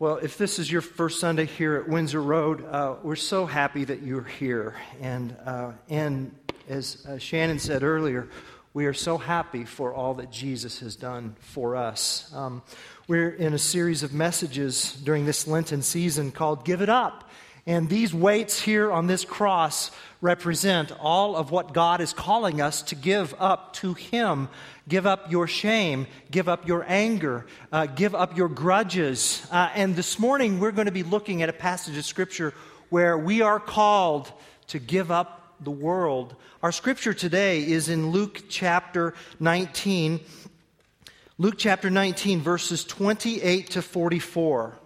Well, if this is your first Sunday here at Windsor Road, uh, we're so happy that you're here. And, uh, and as uh, Shannon said earlier, we are so happy for all that Jesus has done for us. Um, we're in a series of messages during this Lenten season called Give It Up. And these weights here on this cross represent all of what God is calling us to give up to Him. Give up your shame, give up your anger, uh, give up your grudges. Uh, and this morning we're going to be looking at a passage of Scripture where we are called to give up the world. Our Scripture today is in Luke chapter 19. Luke chapter 19, verses 28 to 44.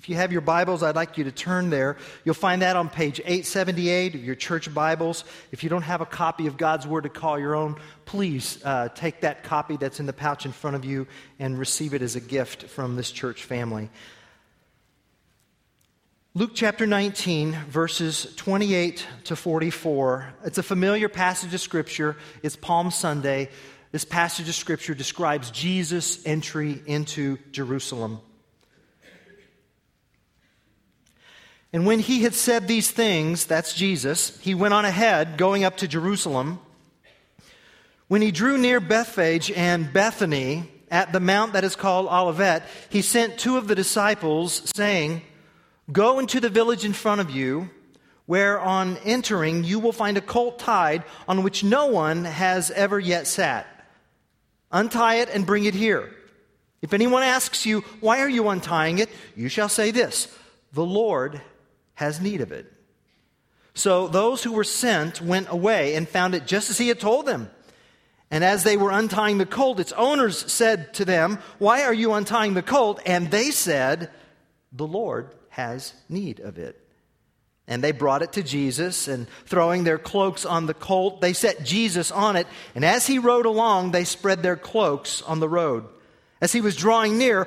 If you have your Bibles, I'd like you to turn there. You'll find that on page 878 of your church Bibles. If you don't have a copy of God's Word to call your own, please uh, take that copy that's in the pouch in front of you and receive it as a gift from this church family. Luke chapter 19, verses 28 to 44. It's a familiar passage of Scripture. It's Palm Sunday. This passage of Scripture describes Jesus' entry into Jerusalem. And when he had said these things, that's Jesus, he went on ahead, going up to Jerusalem. When he drew near Bethphage and Bethany at the mount that is called Olivet, he sent two of the disciples, saying, Go into the village in front of you, where on entering you will find a colt tied on which no one has ever yet sat. Untie it and bring it here. If anyone asks you, Why are you untying it? you shall say this The Lord has need of it. So those who were sent went away and found it just as he had told them. And as they were untying the colt, its owners said to them, Why are you untying the colt? And they said, The Lord has need of it. And they brought it to Jesus, and throwing their cloaks on the colt, they set Jesus on it. And as he rode along, they spread their cloaks on the road. As he was drawing near,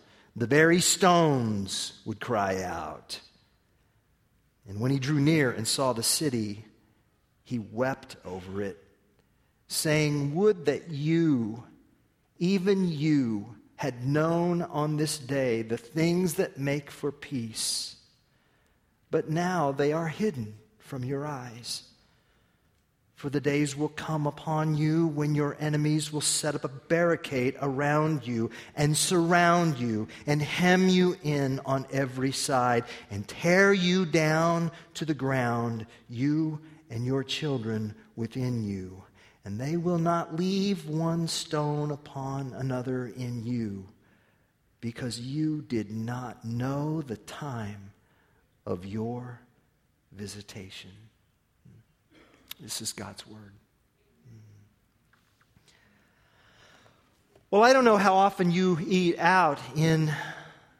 the very stones would cry out. And when he drew near and saw the city, he wept over it, saying, Would that you, even you, had known on this day the things that make for peace. But now they are hidden from your eyes. For the days will come upon you when your enemies will set up a barricade around you and surround you and hem you in on every side and tear you down to the ground, you and your children within you. And they will not leave one stone upon another in you because you did not know the time of your visitation. This is God's Word. Well, I don't know how often you eat out in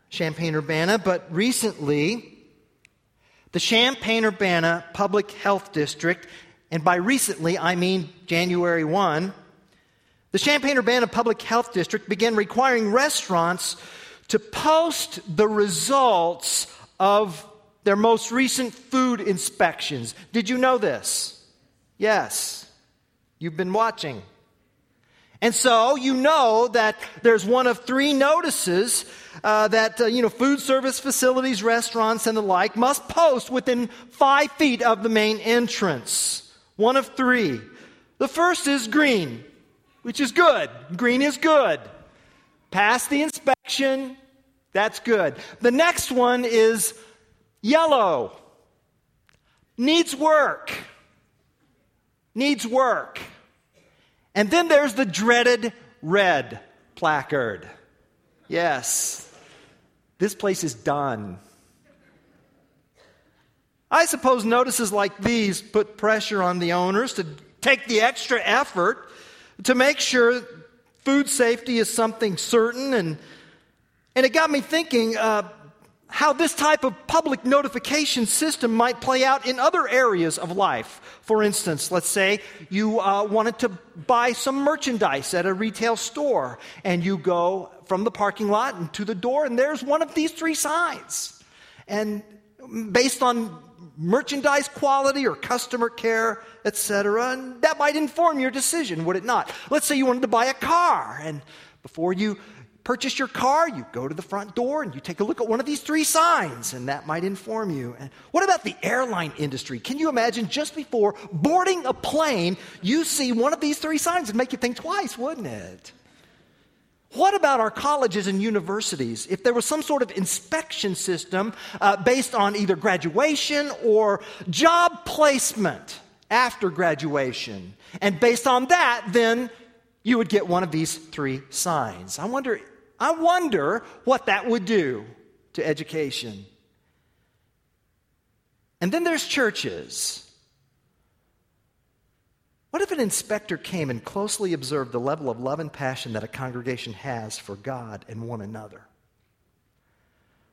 Champaign Urbana, but recently, the Champaign Urbana Public Health District, and by recently I mean January 1, the Champaign Urbana Public Health District began requiring restaurants to post the results of their most recent food inspections. Did you know this? Yes, you've been watching. And so you know that there's one of three notices uh, that uh, you know food service facilities, restaurants, and the like must post within five feet of the main entrance. One of three. The first is green, which is good. Green is good. Pass the inspection. That's good. The next one is yellow. Needs work needs work. And then there's the dreaded red placard. Yes, this place is done. I suppose notices like these put pressure on the owners to take the extra effort to make sure food safety is something certain. And, and it got me thinking uh, how this type of public notification system might play out in other areas of life. For instance, let's say you uh, wanted to buy some merchandise at a retail store, and you go from the parking lot and to the door, and there's one of these three signs. And based on merchandise quality or customer care, etc., and that might inform your decision, would it not? Let's say you wanted to buy a car, and before you purchase your car, you go to the front door and you take a look at one of these three signs, and that might inform you. And what about the airline industry? Can you imagine just before boarding a plane, you see one of these three signs and make you think twice, wouldn't it? What about our colleges and universities? If there was some sort of inspection system uh, based on either graduation or job placement after graduation, and based on that, then you would get one of these three signs. I wonder I wonder what that would do to education. And then there's churches. What if an inspector came and closely observed the level of love and passion that a congregation has for God and one another?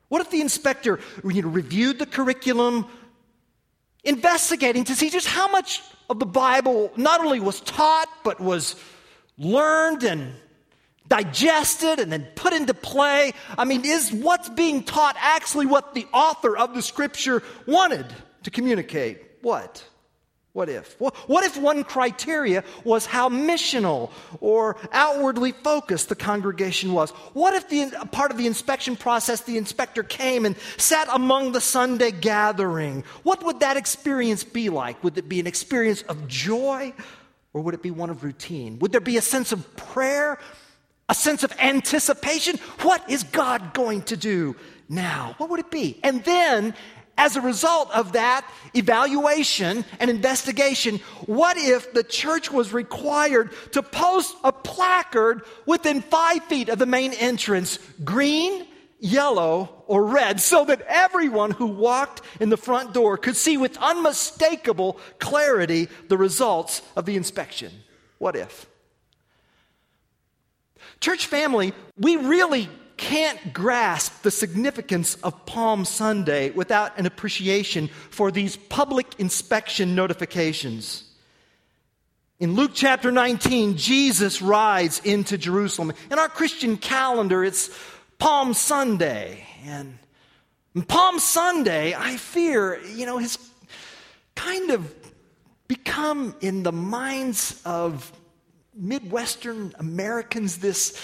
What if the inspector you know, reviewed the curriculum, investigating to see just how much of the Bible not only was taught, but was learned and digested and then put into play? I mean, is what's being taught actually what the author of the scripture wanted to communicate? What? What if? What if one criteria was how missional or outwardly focused the congregation was? What if the part of the inspection process, the inspector came and sat among the Sunday gathering? What would that experience be like? Would it be an experience of joy or would it be one of routine? Would there be a sense of prayer a sense of anticipation. What is God going to do now? What would it be? And then, as a result of that evaluation and investigation, what if the church was required to post a placard within five feet of the main entrance, green, yellow, or red, so that everyone who walked in the front door could see with unmistakable clarity the results of the inspection? What if? Church family, we really can't grasp the significance of Palm Sunday without an appreciation for these public inspection notifications. In Luke chapter 19, Jesus rides into Jerusalem. In our Christian calendar, it's Palm Sunday. And Palm Sunday, I fear, you know, has kind of become in the minds of Midwestern Americans this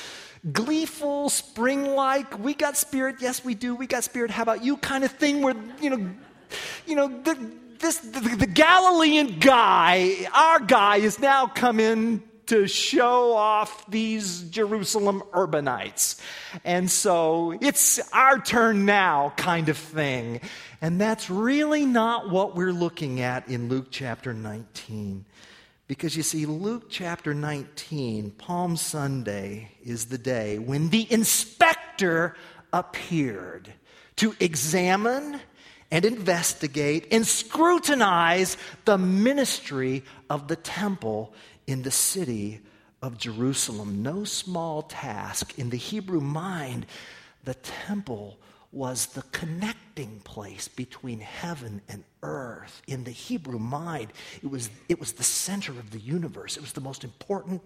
gleeful, spring like, we got spirit, yes, we do, we got spirit, how about you kind of thing where, you know, you know, the, this, the, the Galilean guy, our guy, is now come in to show off these Jerusalem urbanites. And so it's our turn now, kind of thing. And that's really not what we're looking at in Luke chapter 19. Because you see, Luke chapter 19, Palm Sunday, is the day when the inspector appeared to examine and investigate and scrutinize the ministry of the temple in the city of Jerusalem. No small task. In the Hebrew mind, the temple was the connecting place between heaven and earth. In the Hebrew mind, it was, it was the center of the universe, it was the most important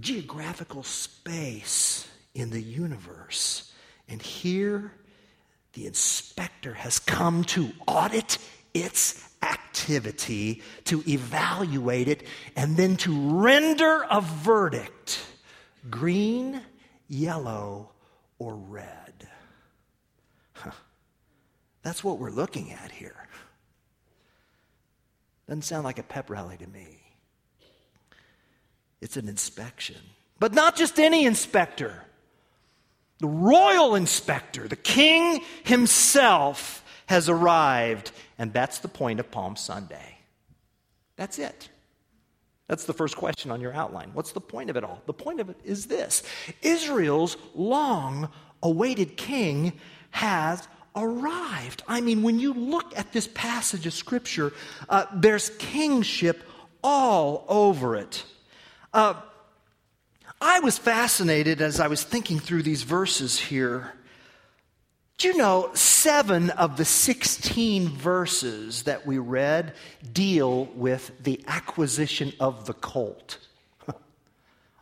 geographical space in the universe. And here, the inspector has come to audit its activity, to evaluate it, and then to render a verdict green, yellow, or red. That's what we're looking at here. Doesn't sound like a pep rally to me. It's an inspection. But not just any inspector, the royal inspector, the king himself has arrived, and that's the point of Palm Sunday. That's it. That's the first question on your outline. What's the point of it all? The point of it is this Israel's long awaited king has arrived. I mean, when you look at this passage of Scripture, uh, there's kingship all over it. Uh, I was fascinated as I was thinking through these verses here Do you know seven of the 16 verses that we read deal with the acquisition of the colt?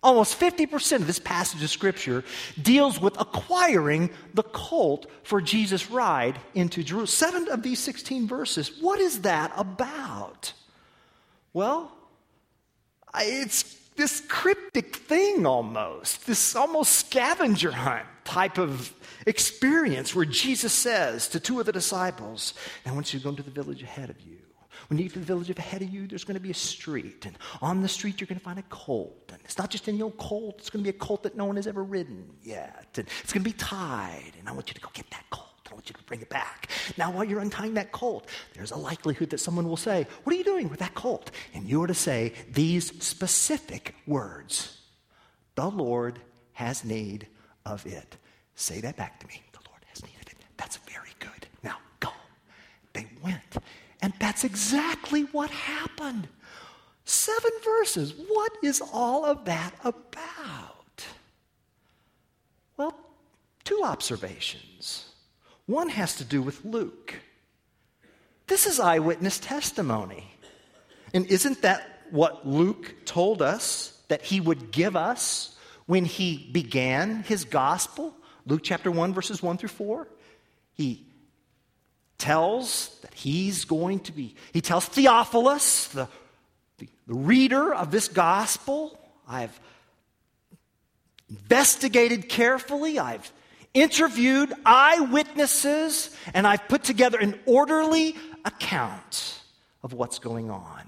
Almost 50% of this passage of Scripture deals with acquiring the colt for Jesus' ride into Jerusalem. Seven of these 16 verses, what is that about? Well, it's this cryptic thing almost, this almost scavenger hunt type of experience where Jesus says to two of the disciples, I want you to go into the village ahead of you. When you get to the village ahead of you, there's going to be a street. And on the street, you're going to find a colt. And it's not just any old colt, it's going to be a colt that no one has ever ridden yet. And it's going to be tied. And I want you to go get that colt. I want you to bring it back. Now, while you're untying that colt, there's a likelihood that someone will say, What are you doing with that colt? And you're to say these specific words The Lord has need of it. Say that back to me. The Lord has need of it. That's very good. Now, go. They went. And that's exactly what happened. Seven verses. What is all of that about? Well, two observations. One has to do with Luke. This is eyewitness testimony. And isn't that what Luke told us that he would give us when he began his gospel? Luke chapter 1, verses 1 through 4. He tells that he's going to be, he tells Theophilus, the, the, the reader of this gospel, I've investigated carefully, I've interviewed eyewitnesses, and I've put together an orderly account of what's going on.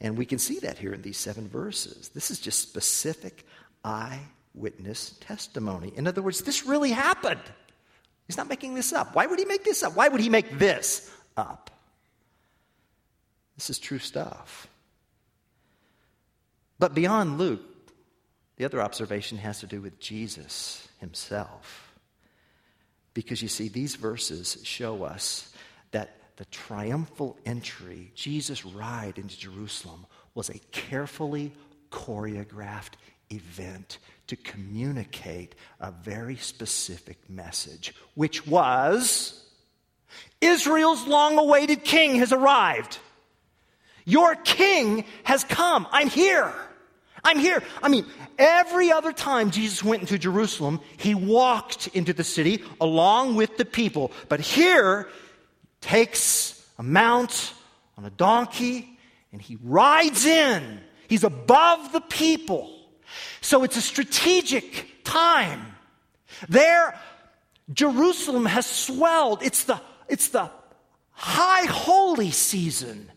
And we can see that here in these seven verses. This is just specific eyewitness testimony. In other words, this really happened. He's not making this up. Why would he make this up? Why would he make this up? This is true stuff. But beyond Luke, the other observation has to do with Jesus himself. Because you see, these verses show us that the triumphal entry, Jesus' ride into Jerusalem, was a carefully choreographed event to communicate a very specific message, which was Israel's long awaited king has arrived. Your king has come. I'm here. I'm here. I mean, every other time Jesus went into Jerusalem, he walked into the city along with the people. But here, takes a mount on a donkey and he rides in. He's above the people. So it's a strategic time. There, Jerusalem has swelled. It's the, it's the high holy season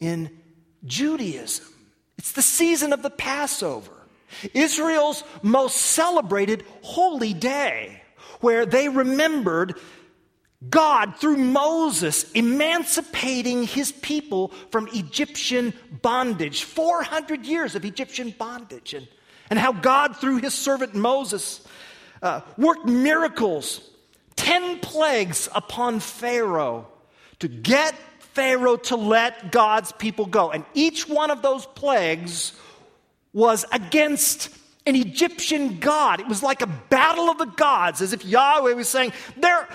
in Judaism. It's the season of the Passover, Israel's most celebrated holy day, where they remembered God, through Moses, emancipating his people from Egyptian bondage, 400 years of Egyptian bondage, and, and how God, through his servant Moses, uh, worked miracles, 10 plagues upon Pharaoh to get Pharaoh to let God's people go. And each one of those plagues was against an Egyptian god. It was like a battle of the gods, as if Yahweh was saying, There,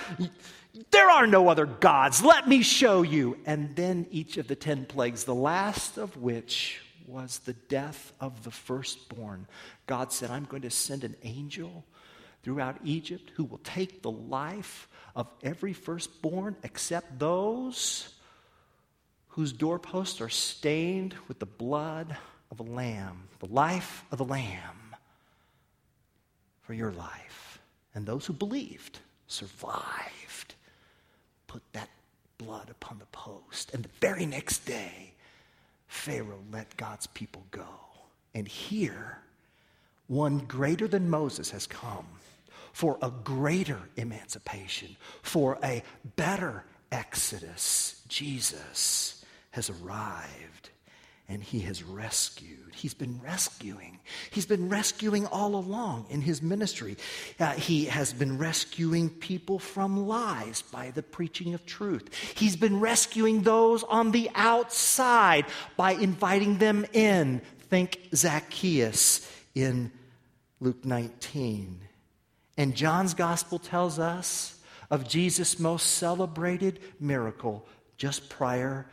there are no other gods. Let me show you. And then each of the ten plagues, the last of which was the death of the firstborn. God said, I'm going to send an angel throughout Egypt who will take the life of every firstborn except those whose doorposts are stained with the blood of a lamb, the life of the lamb for your life. And those who believed survived, put that blood upon the post. And the very next day, Pharaoh let God's people go. And here, one greater than Moses has come for a greater emancipation, for a better exodus. Jesus has arrived and he has rescued. He's been rescuing. He's been rescuing all along in his ministry. Uh, he has been rescuing people from lies by the preaching of truth. He's been rescuing those on the outside by inviting them in. Think Zacchaeus in Luke 19. And John's gospel tells us of Jesus' most celebrated miracle just prior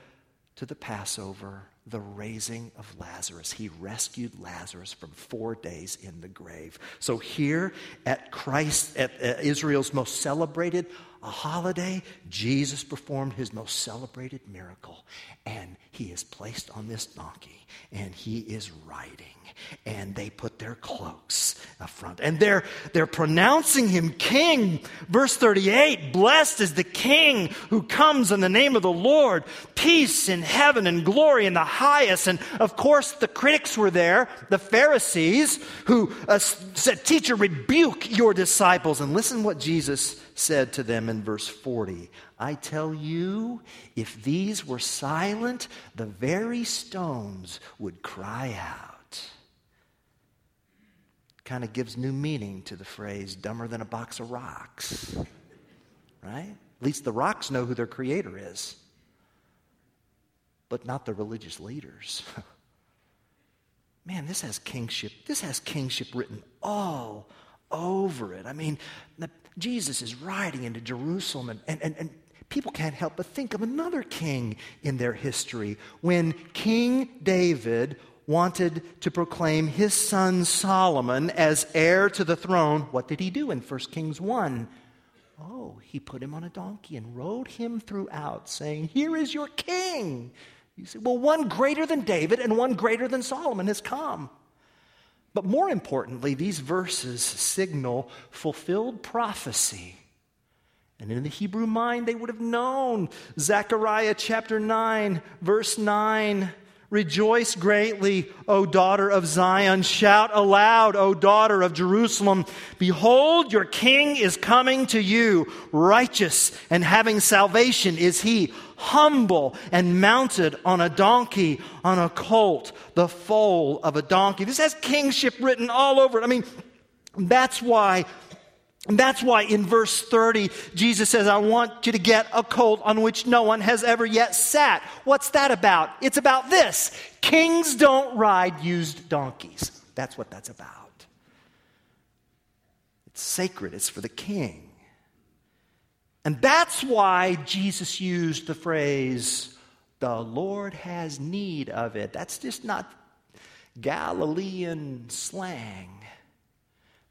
to the Passover, the raising of Lazarus. He rescued Lazarus from four days in the grave. So here at Christ, at Israel's most celebrated a holiday, Jesus performed his most celebrated miracle. And he is placed on this donkey and he is riding and they put their cloaks up front. And they're, they're pronouncing him king. Verse 38 Blessed is the king who comes in the name of the Lord. Peace in heaven and glory in the highest. And of course, the critics were there, the Pharisees, who uh, said, Teacher, rebuke your disciples. And listen what Jesus said to them in verse 40 I tell you, if these were silent, the very stones would cry out kind of gives new meaning to the phrase dumber than a box of rocks. Right? At least the rocks know who their creator is, but not the religious leaders. Man, this has kingship. This has kingship written all over it. I mean, Jesus is riding into Jerusalem, and, and, and, and people can't help but think of another king in their history when King David wanted to proclaim his son Solomon as heir to the throne, what did he do in 1 Kings 1? Oh, he put him on a donkey and rode him throughout, saying, Here is your king. You say, Well, one greater than David and one greater than Solomon has come. But more importantly, these verses signal fulfilled prophecy. And in the Hebrew mind, they would have known. Zechariah chapter 9, verse 9 Rejoice greatly, O daughter of Zion. Shout aloud, O daughter of Jerusalem. Behold, your king is coming to you. Righteous and having salvation is he, humble and mounted on a donkey, on a colt, the foal of a donkey. This has kingship written all over it. I mean, that's why and that's why in verse 30, Jesus says, I want you to get a colt on which no one has ever yet sat. What's that about? It's about this kings don't ride used donkeys. That's what that's about. It's sacred, it's for the king. And that's why Jesus used the phrase, the Lord has need of it. That's just not Galilean slang.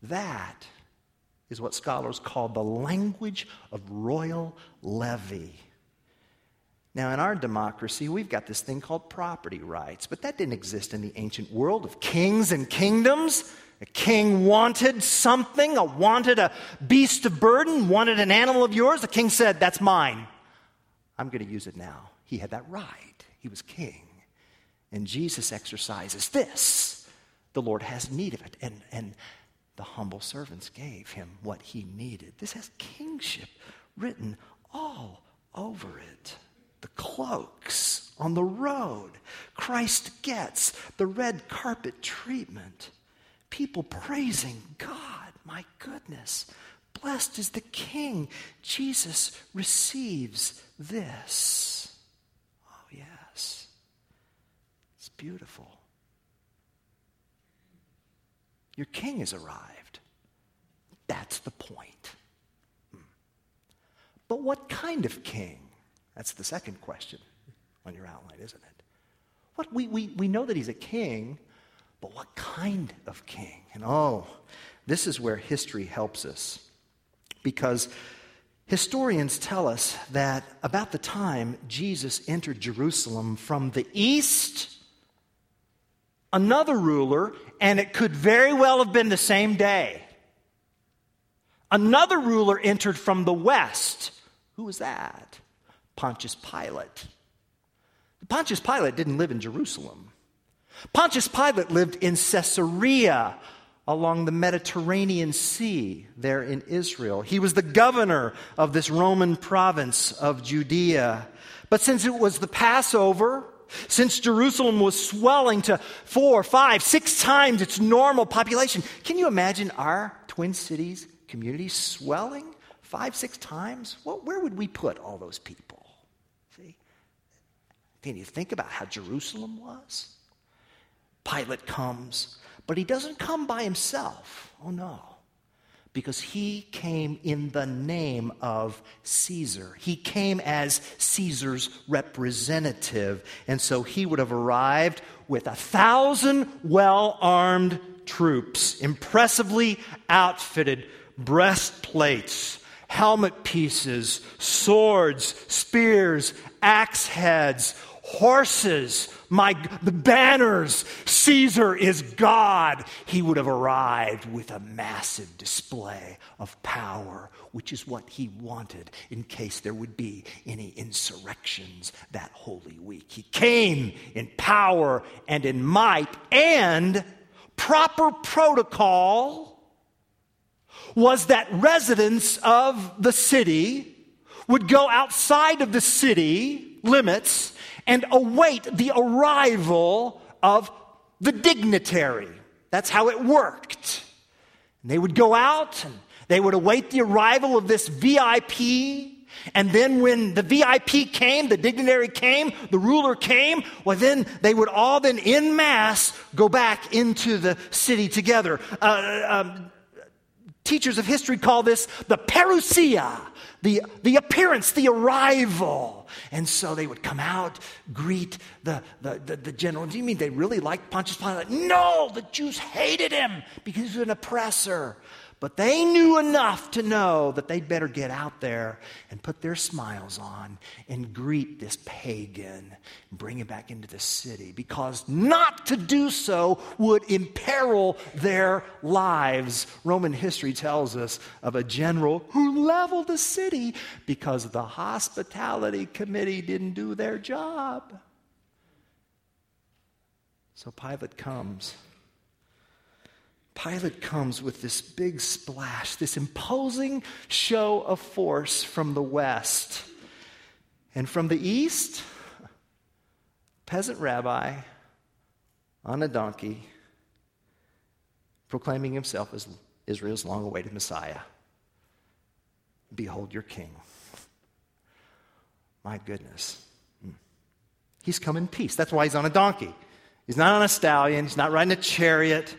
That is what scholars call the language of royal levy. Now, in our democracy, we've got this thing called property rights, but that didn't exist in the ancient world of kings and kingdoms. A king wanted something, a wanted a beast of burden, wanted an animal of yours. The king said, That's mine. I'm going to use it now. He had that right. He was king. And Jesus exercises this. The Lord has need of it. And, and the humble servants gave him what he needed. This has kingship written all over it. The cloaks on the road. Christ gets the red carpet treatment. People praising God. My goodness. Blessed is the King. Jesus receives this. Oh, yes. It's beautiful. Your king has arrived. That's the point. Hmm. But what kind of king? That's the second question on your outline, isn't it? What, we, we, we know that he's a king, but what kind of king? And oh, this is where history helps us. Because historians tell us that about the time Jesus entered Jerusalem from the east, another ruler, and it could very well have been the same day. Another ruler entered from the west. Who was that? Pontius Pilate. Pontius Pilate didn't live in Jerusalem. Pontius Pilate lived in Caesarea along the Mediterranean Sea there in Israel. He was the governor of this Roman province of Judea. But since it was the Passover, since Jerusalem was swelling to four, five, six times its normal population, can you imagine our Twin Cities community swelling five, six times? Well, where would we put all those people? See? Can you think about how Jerusalem was? Pilate comes, but he doesn't come by himself. Oh no. Because he came in the name of Caesar. He came as Caesar's representative. And so he would have arrived with a thousand well armed troops, impressively outfitted, breastplates, helmet pieces, swords, spears, axe heads, horses, my the banners, Caesar is God. He would have arrived with a massive display of power, which is what he wanted in case there would be any insurrections that holy week. He came in power and in might and proper protocol was that residents of the city would go outside of the city limits and await the arrival of the dignitary. That's how it worked. And they would go out and they would await the arrival of this VIP. And then when the VIP came, the dignitary came, the ruler came, well, then they would all then in mass go back into the city together. Uh, um, teachers of history call this the parousia, the, the appearance, the arrival. And so they would come out, greet the, the, the, the general. Do you mean they really liked Pontius Pilate? No, the Jews hated him because he was an oppressor. But they knew enough to know that they'd better get out there and put their smiles on and greet this pagan and bring him back into the city because not to do so would imperil their lives. Roman history tells us of a general who leveled the city because the hospitality committee didn't do their job. So Pilate comes Pilate comes with this big splash, this imposing show of force from the west. And from the east, peasant rabbi on a donkey proclaiming himself as Israel's long awaited Messiah. Behold your king. My goodness. Hmm. He's come in peace. That's why he's on a donkey. He's not on a stallion, he's not riding a chariot.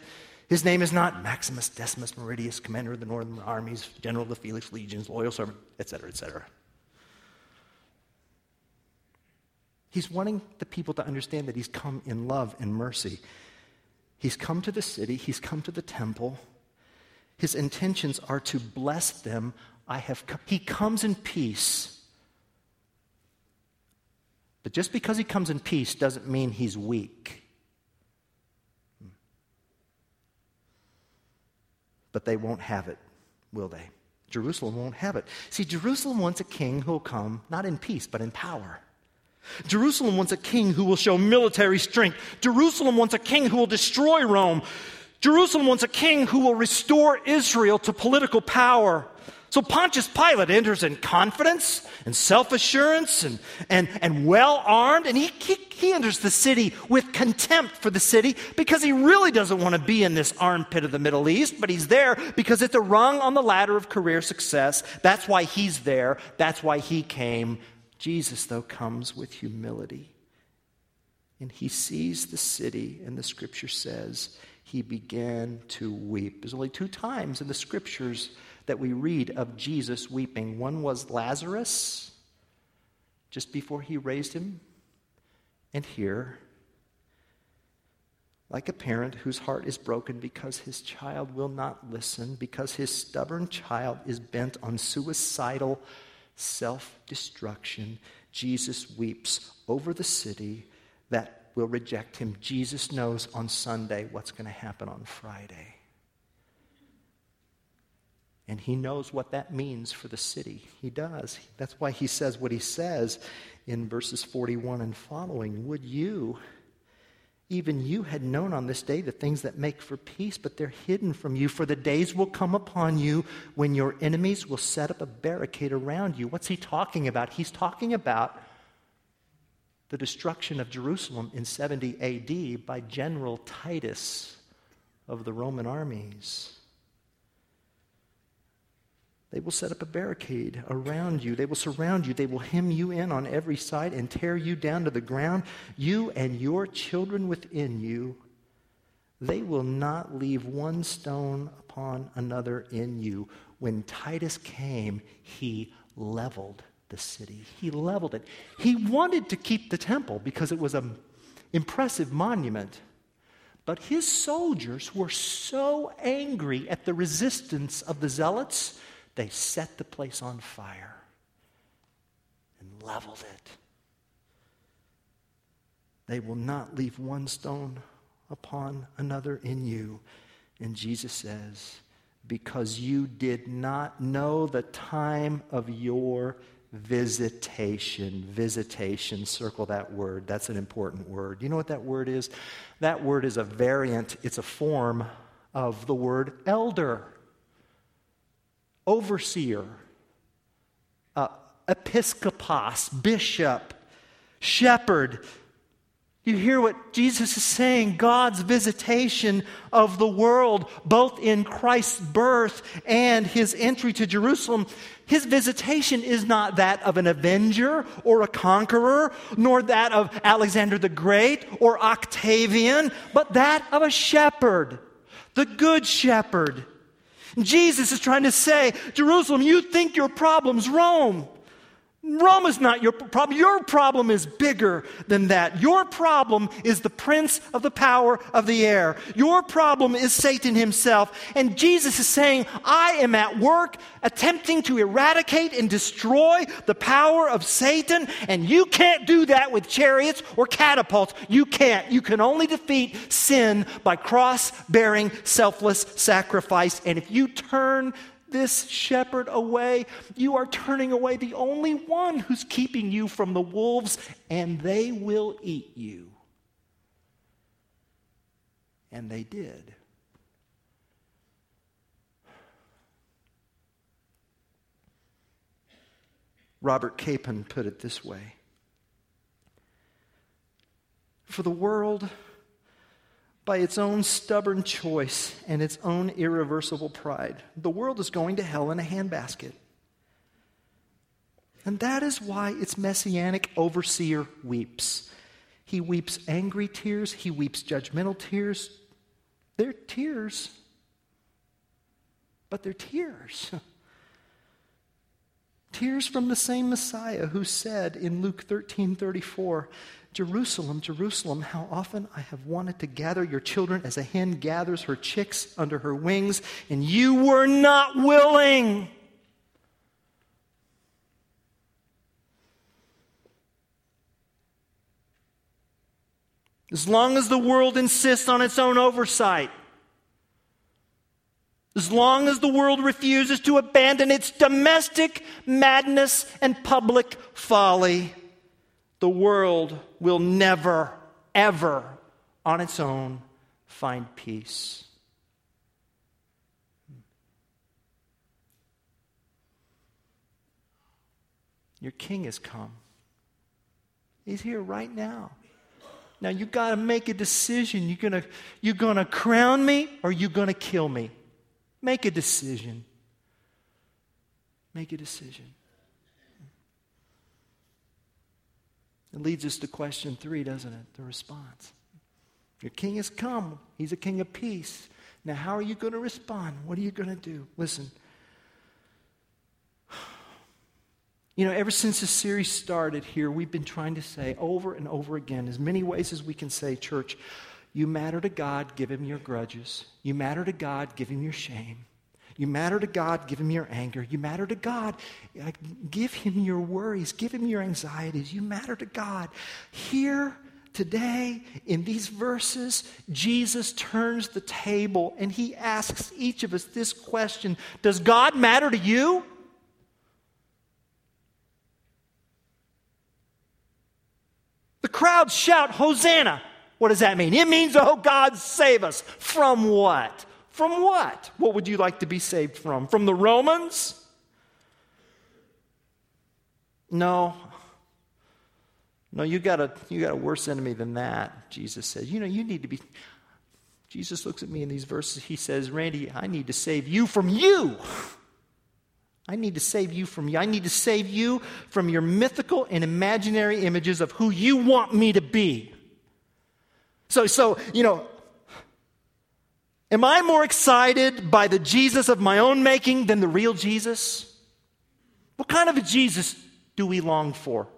His name is not Maximus Decimus Meridius, commander of the northern armies, general of the Felix legions, loyal servant, etc., etc. He's wanting the people to understand that he's come in love and mercy. He's come to the city, he's come to the temple. His intentions are to bless them. I have come. He comes in peace. But just because he comes in peace doesn't mean he's weak. But they won't have it, will they? Jerusalem won't have it. See, Jerusalem wants a king who will come not in peace, but in power. Jerusalem wants a king who will show military strength. Jerusalem wants a king who will destroy Rome. Jerusalem wants a king who will restore Israel to political power. So Pontius Pilate enters in confidence and self assurance and, and, and well armed, and he, he, he enters the city with contempt for the city because he really doesn't want to be in this armpit of the Middle East, but he's there because it's a rung on the ladder of career success. That's why he's there, that's why he came. Jesus, though, comes with humility. And he sees the city, and the scripture says he began to weep. There's only two times in the scriptures that we read of Jesus weeping. One was Lazarus, just before he raised him, and here, like a parent whose heart is broken because his child will not listen, because his stubborn child is bent on suicidal self destruction, Jesus weeps over the city that will reject him. Jesus knows on Sunday what's going to happen on Friday. And he knows what that means for the city. He does. That's why he says what he says in verses 41 and following. Would you, even you, had known on this day the things that make for peace, but they're hidden from you. For the days will come upon you when your enemies will set up a barricade around you. What's he talking about? He's talking about the destruction of Jerusalem in 70 AD by General Titus of the Roman armies. They will set up a barricade around you. They will surround you. They will hem you in on every side and tear you down to the ground, you and your children within you. they will not leave one stone upon another in you. When Titus came, he leveled the city. He leveled it. He wanted to keep the temple because it was an impressive monument. But his soldiers were so angry at the resistance of the zealots, they set the place on fire and leveled it. They will not leave one stone upon another in you. And Jesus says, Because you did not know the time of your visitation. Visitation, circle that word. That's an important word. You know what that word is? That word is a variant, it's a form of the word elder, overseer, uh, episkopos, bishop, shepherd. You hear what Jesus is saying God's visitation of the world, both in Christ's birth and his entry to Jerusalem. His visitation is not that of an avenger or a conqueror, nor that of Alexander the Great or Octavian, but that of a shepherd, the good shepherd. Jesus is trying to say, Jerusalem, you think your problem's Rome. Rome is not your problem. Your problem is bigger than that. Your problem is the prince of the power of the air. Your problem is Satan himself. And Jesus is saying, I am at work attempting to eradicate and destroy the power of Satan. And you can't do that with chariots or catapults. You can't. You can only defeat sin by cross bearing, selfless sacrifice. And if you turn this shepherd away, you are turning away the only one who's keeping you from the wolves, and they will eat you. And they did. Robert Capon put it this way For the world, by its own stubborn choice and its own irreversible pride. The world is going to hell in a handbasket. And that is why its messianic overseer weeps. He weeps angry tears, he weeps judgmental tears. They're tears, but they're tears. tears from the same Messiah who said in Luke 13 34, Jerusalem, Jerusalem, how often I have wanted to gather your children as a hen gathers her chicks under her wings, and you were not willing. As long as the world insists on its own oversight, as long as the world refuses to abandon its domestic madness and public folly, the world will never, ever, on its own, find peace. Your king has come. He's here right now. Now you got to make a decision. You're going to you're going to crown me or you're going to kill me? Make a decision. Make a decision. It leads us to question three, doesn't it? The response. Your king has come, he's a king of peace. Now, how are you going to respond? What are you going to do? Listen. You know, ever since this series started here, we've been trying to say over and over again, as many ways as we can say, church, you matter to God, give him your grudges. You matter to God, give him your shame. You matter to God, give him your anger. You matter to God, give him your worries, give him your anxieties. You matter to God. Here, today, in these verses, Jesus turns the table and he asks each of us this question Does God matter to you? The crowds shout, Hosanna. What does that mean? It means, oh God, save us. From what? From what? What would you like to be saved from? From the Romans? No. No, you got a you got a worse enemy than that, Jesus says. You know, you need to be Jesus looks at me in these verses. He says, Randy, I need to save you from you. I need to save you from you. I need to save you from your mythical and imaginary images of who you want me to be. So, so you know, Am I more excited by the Jesus of my own making than the real Jesus? What kind of a Jesus do we long for?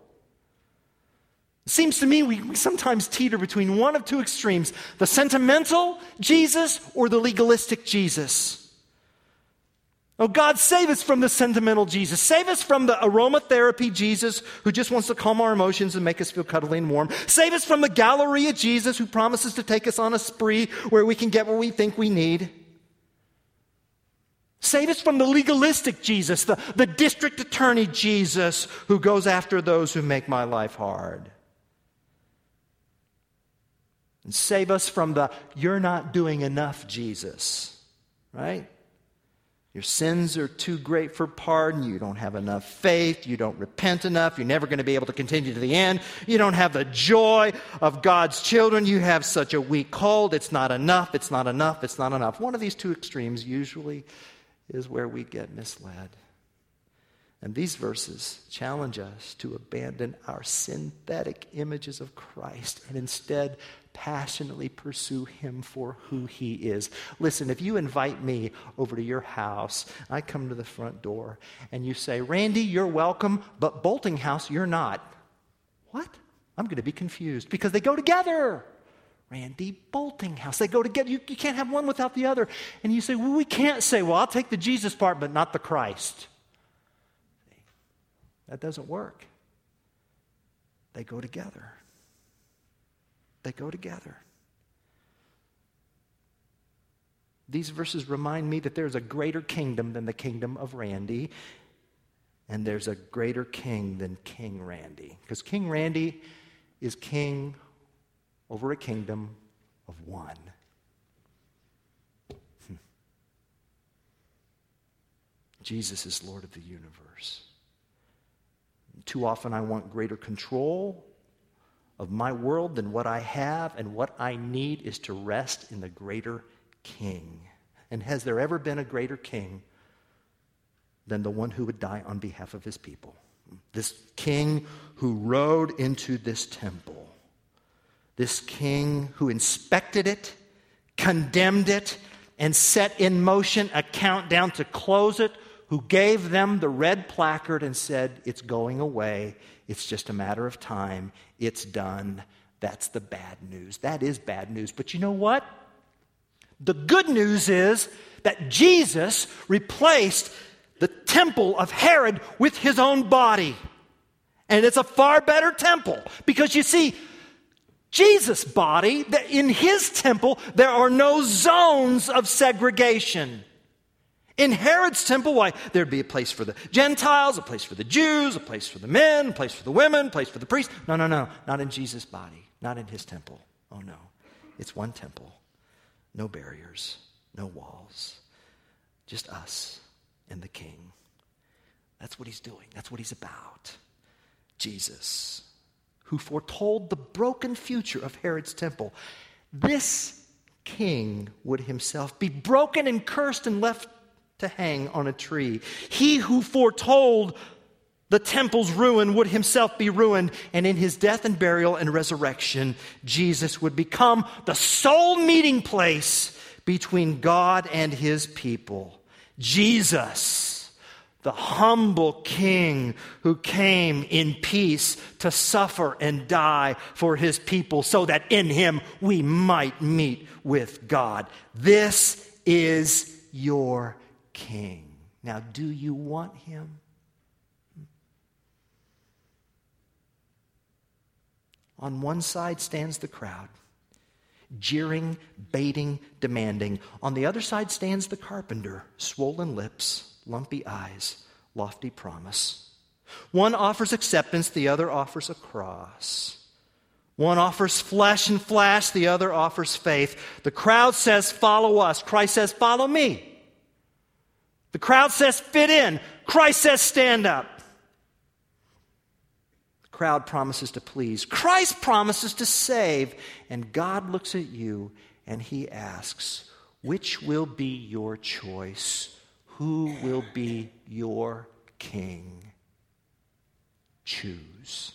It seems to me we, we sometimes teeter between one of two extremes the sentimental Jesus or the legalistic Jesus. Oh, God, save us from the sentimental Jesus. Save us from the aromatherapy Jesus who just wants to calm our emotions and make us feel cuddly and warm. Save us from the Galleria Jesus who promises to take us on a spree where we can get what we think we need. Save us from the legalistic Jesus, the, the district attorney Jesus who goes after those who make my life hard. And save us from the you're not doing enough Jesus, right? Your sins are too great for pardon. You don't have enough faith. You don't repent enough. You're never going to be able to continue to the end. You don't have the joy of God's children. You have such a weak hold. It's not enough. It's not enough. It's not enough. One of these two extremes usually is where we get misled. And these verses challenge us to abandon our synthetic images of Christ and instead passionately pursue him for who he is. Listen, if you invite me over to your house, I come to the front door and you say, Randy, you're welcome, but Bolting House, you're not. What? I'm going to be confused because they go together. Randy Bolting House. They go together. You, you can't have one without the other. And you say, well, we can't say, well, I'll take the Jesus part, but not the Christ. That doesn't work. They go together. They go together. These verses remind me that there's a greater kingdom than the kingdom of Randy, and there's a greater king than King Randy. Because King Randy is king over a kingdom of one. Hmm. Jesus is Lord of the universe. Too often I want greater control of my world than what I have, and what I need is to rest in the greater King. And has there ever been a greater King than the one who would die on behalf of his people? This King who rode into this temple, this King who inspected it, condemned it, and set in motion a countdown to close it, who gave them the red placard and said, It's going away. It's just a matter of time. It's done. That's the bad news. That is bad news. But you know what? The good news is that Jesus replaced the temple of Herod with his own body. And it's a far better temple because you see, Jesus' body, in his temple, there are no zones of segregation. In Herod's temple, why? There'd be a place for the Gentiles, a place for the Jews, a place for the men, a place for the women, a place for the priests. No, no, no. Not in Jesus' body, not in his temple. Oh, no. It's one temple. No barriers, no walls. Just us and the King. That's what he's doing, that's what he's about. Jesus, who foretold the broken future of Herod's temple. This king would himself be broken and cursed and left to hang on a tree. He who foretold the temple's ruin would himself be ruined, and in his death and burial and resurrection, Jesus would become the sole meeting place between God and his people. Jesus, the humble king who came in peace to suffer and die for his people so that in him we might meet with God. This is your king. Now, do you want him? On one side stands the crowd, jeering, baiting, demanding. On the other side stands the carpenter, swollen lips, lumpy eyes, lofty promise. One offers acceptance, the other offers a cross. One offers flesh and flash, the other offers faith. The crowd says, Follow us. Christ says, Follow me. The crowd says, fit in. Christ says, stand up. The crowd promises to please. Christ promises to save. And God looks at you and he asks, which will be your choice? Who will be your king? Choose.